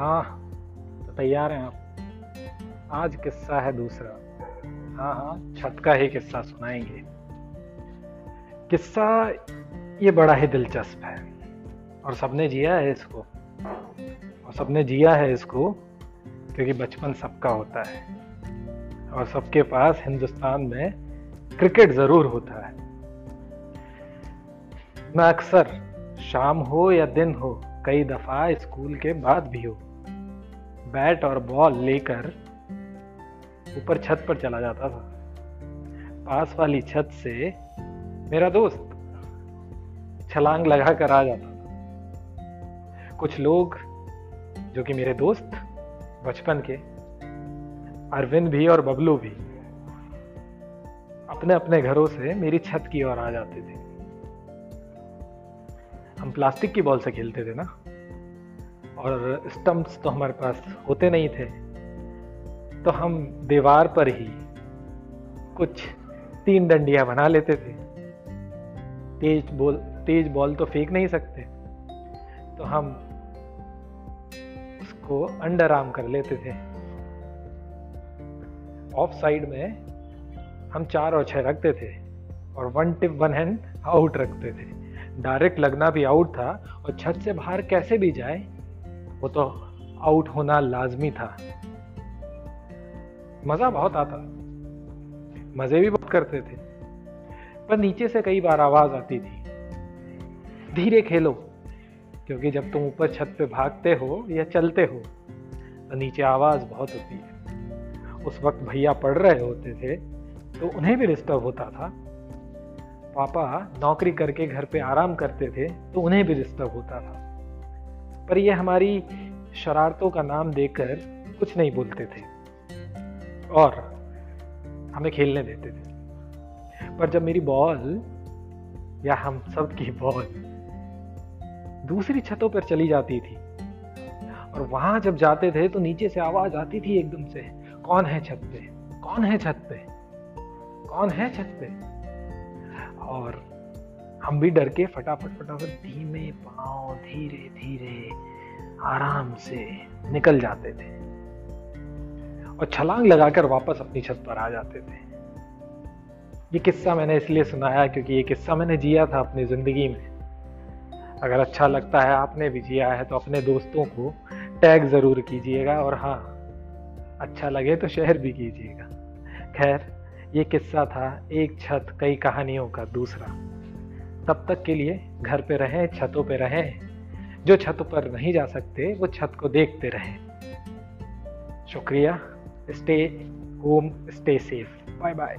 हाँ तो तैयार हैं आप। आज किस्सा है दूसरा। हाँ हाँ छत का ही किस्सा सुनाएँगे। किस्सा ये बड़ा ही दिलचस्प है, और सबने जिया है इसको। और सबने जिया है इसको, क्योंकि बचपन सबका होता है। और सबके पास हिंदुस्तान में क्रिकेट ज़रूर होता है। मैं अक्सर शाम हो या दिन हो, कई दफ़ा स्कूल के बाद भी हो बैट और बॉल लेकर ऊपर छत पर चला जाता था। पास वाली छत से मेरा दोस्त छलांग लगा कर आ जाता था। कुछ लोग, जो कि मेरे दोस्त, बचपन के, अरविंद भी और बबलू भी अपने अपने घरों से मेरी छत की ओर आ जाते थे। हम प्लास्टिक की बॉल से खेलते थे ना? और स्टम्प्स तो हमारे पास होते नहीं थे तो हम दीवार पर ही कुछ तीन डंडियाँ बना लेते थे। तेज बॉल तेज बॉल तो फेंक नहीं सकते। तो हम उसको अंडर आर्म कर लेते थे। ऑफ़ साइड में हम चार और छह रखते थे और one tip, one hand out रखते थे। डायरेक्ट लगना भी आउट था और छत से बाहर कैसे भी जाए वो तो आउट होना लाजमी था। मज़ा बहुत आता मज़े भी बहुत करते थे। पर नीचे से कई बार आवाज़ आती थी। धीरे खेलो, क्योंकि जब तुम ऊपर छत पे भागते हो या चलते हो तो नीचे आवाज़ बहुत होती है। उस वक्त भैया पढ़ रहे होते थे तो उन्हें भी डिस्टर्ब होता था। पापा नौकरी करके घर पे आराम करते थे तो उन्हें भी डिस्टर्ब होता था। पर ये हमारी शरारतों का नाम देकर कुछ नहीं बोलते थे। और हमें खेलने देते थे। पर जब मेरी बॉल या हम सब की बॉल दूसरी छतों पर चली जाती थी और वहाँ जब जाते थे तो नीचे से आवाज़ आती थी एकदम से, कौन है छत पे? कौन है छत पे? कौन है छत पे? और हम भी डर के फटाफट फटाफट धीमे पाँव धीरे धीरे आराम से निकल जाते थे। और छलांग लगाकर वापस अपनी छत पर आ जाते थे। ये किस्सा मैंने इसलिए सुनाया क्योंकि ये किस्सा मैंने जिया था अपनी ज़िंदगी में। अगर अच्छा लगता है, आपने भी जिया है तो अपने दोस्तों को टैग ज़रूर कीजिएगा और हाँ अच्छा लगे तो शेयर भी कीजिएगा। खैर, ये किस्सा था एक छत, कई कहानियों का दूसरा। तब तक के लिए घर पे रहें, छतों पे रहें। जो छत पर नहीं जा सकते, वो छत को देखते रहें। शुक्रिया। Stay home, stay safe. Bye bye.